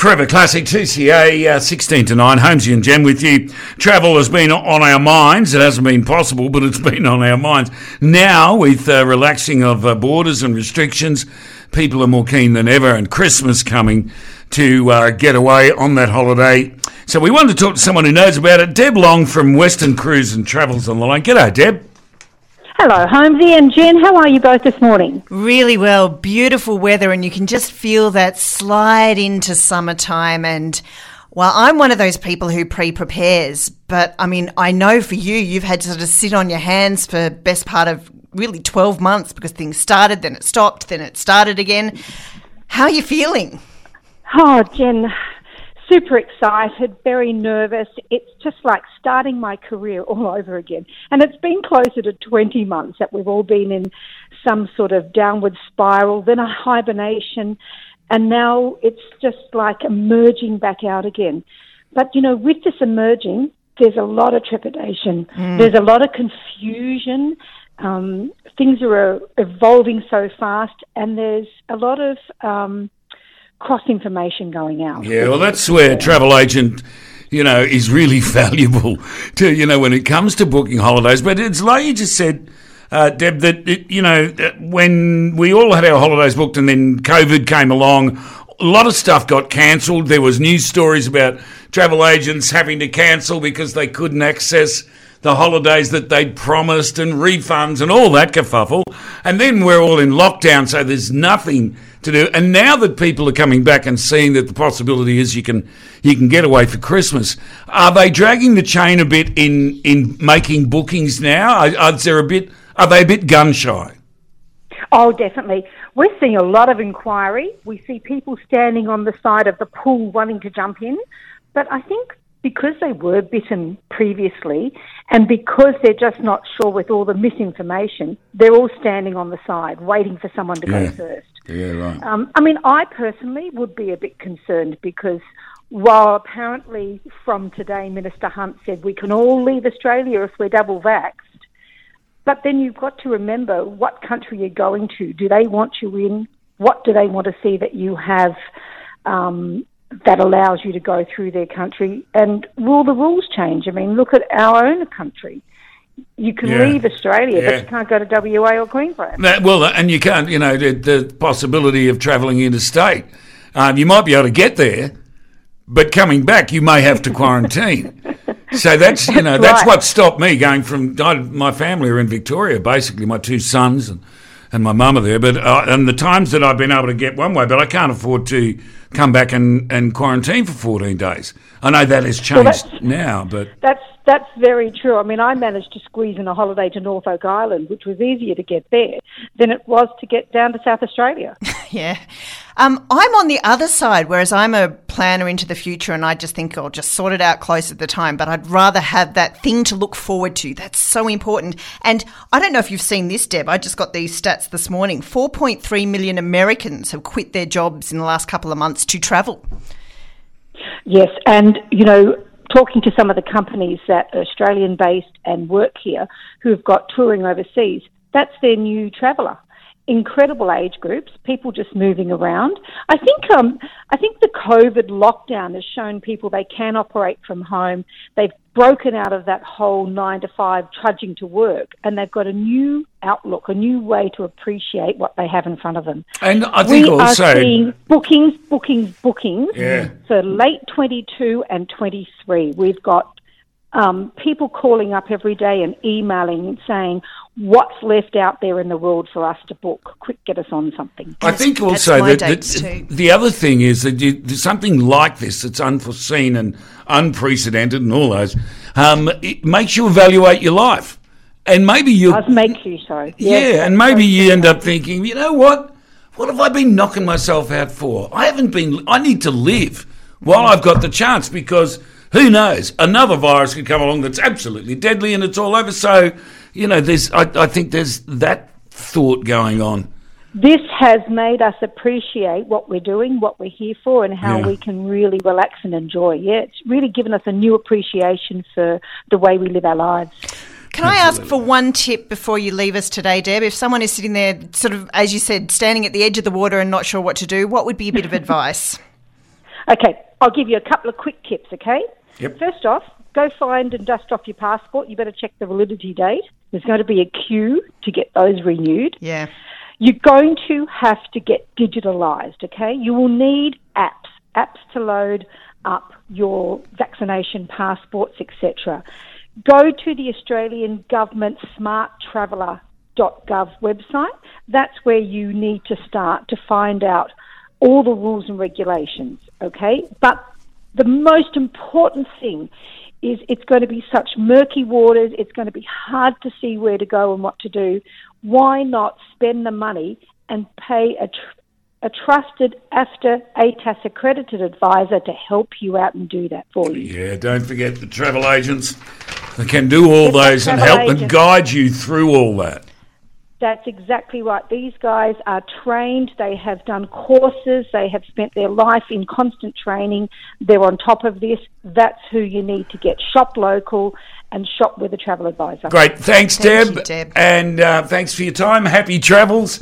Forever Classic 2CA uh, 16 to 9. Holmesy and Jen with you. Travel has been on our minds. It hasn't been possible, but it's been on our minds. Now, with uh, relaxing of uh, borders and restrictions, people are more keen than ever, and Christmas coming to uh, get away on that holiday. So, we wanted to talk to someone who knows about it. Deb Long from Western Cruise and Travels on the line. G'day, Deb. Hello, Holmesy and Jen. How are you both this morning? Really well. Beautiful weather, and you can just feel that slide into summertime. And well, I'm one of those people who pre prepares, but I mean, I know for you, you've had to sort of sit on your hands for best part of really 12 months because things started, then it stopped, then it started again. How are you feeling? Oh, Jen, super excited, very nervous. It's just like starting my career all over again. And it's been closer to 20 months that we've all been in some sort of downward spiral, then a hibernation, and now it's just like emerging back out again. But, you know, with this emerging, there's a lot of trepidation, mm. there's a lot of confusion. Um, things are uh, evolving so fast, and there's a lot of um, cross information going out. Yeah, well, that's where travel agent you know, is really valuable to, you know, when it comes to booking holidays. But it's like you just said, uh, Deb, that, it, you know, when we all had our holidays booked and then COVID came along, a lot of stuff got cancelled. There was news stories about travel agents having to cancel because they couldn't access the holidays that they'd promised and refunds and all that kerfuffle. And then we're all in lockdown, so there's nothing to do. And now that people are coming back and seeing that the possibility is you can you can get away for Christmas, are they dragging the chain a bit in in making bookings now? Are, are there a bit are they a bit gun shy? Oh, definitely. We're seeing a lot of inquiry. We see people standing on the side of the pool wanting to jump in. But I think because they were bitten previously and because they're just not sure with all the misinformation, they're all standing on the side waiting for someone to yeah. go first. Yeah, right. Um, I mean, I personally would be a bit concerned because while apparently from today Minister Hunt said we can all leave Australia if we're double vaxxed, but then you've got to remember what country you're going to. Do they want you in? What do they want to see that you have um, that allows you to go through their country? And will the rules change? I mean, look at our own country you can yeah. leave Australia, yeah. but you can't go to WA or Queensland. That, well, and you can't, you know, the, the possibility of travelling interstate. Um, you might be able to get there, but coming back, you may have to quarantine. so that's, you know, that's, right. what stopped me going from, I, my family are in Victoria, basically, my two sons and, and my mum are there. But, uh, and the times that I've been able to get one way, but I can't afford to come back and, and quarantine for 14 days. I know that has changed well, now, but. That's that's very true. I mean, I managed to squeeze in a holiday to Norfolk Island, which was easier to get there than it was to get down to South Australia. yeah. Um, I'm on the other side, whereas I'm a planner into the future and I just think I'll just sort it out close at the time. But I'd rather have that thing to look forward to. That's so important. And I don't know if you've seen this, Deb. I just got these stats this morning 4.3 million Americans have quit their jobs in the last couple of months to travel. Yes. And, you know, talking to some of the companies that are Australian based and work here who've got touring overseas, that's their new traveller. Incredible age groups, people just moving around. I think um, I think the COVID lockdown has shown people they can operate from home. They've broken out of that whole nine to five trudging to work, and they've got a new outlook, a new way to appreciate what they have in front of them. And I think we also are seeing bookings, bookings, bookings yeah. for late 22 and 23. We've got um, people calling up every day and emailing and saying what's left out there in the world for us to book. Quick, get us on something. I think also that, that the other thing is that you, something like this that's unforeseen and unprecedented and all those um, it makes you evaluate your life. And maybe you does make you so. Yes, yeah, and maybe you end up thinking, you know what? What have I been knocking myself out for? I haven't been. I need to live while I've got the chance because who knows? Another virus could come along that's absolutely deadly and it's all over. So, you know, there's, I, I think there's that thought going on. This has made us appreciate what we're doing, what we're here for, and how yeah. we can really relax and enjoy. Yeah, it's really given us a new appreciation for the way we live our lives. Can I ask for one tip before you leave us today, Deb? If someone is sitting there, sort of, as you said, standing at the edge of the water and not sure what to do, what would be a bit of advice? Okay, I'll give you a couple of quick tips, okay? Yep. First off, go find and dust off your passport. You better check the validity date. There's going to be a queue to get those renewed. Yeah. You're going to have to get digitalised, okay? You will need apps, apps to load up your vaccination passports, etc. Go to the Australian Government Smart Traveller.gov website. That's where you need to start to find out all the rules and regulations, okay? But the most important thing is it's going to be such murky waters, it's going to be hard to see where to go and what to do. Why not spend the money and pay a, tr- a trusted AFTA ATAS accredited advisor to help you out and do that for you? Yeah, don't forget the travel agents. They can do all Get those and help and guide you through all that. That's exactly right. These guys are trained, they have done courses, they have spent their life in constant training. They're on top of this. That's who you need to get. Shop local and shop with a travel advisor. Great. Thanks, Thank Deb. you, Deb. And uh, thanks for your time. Happy travels.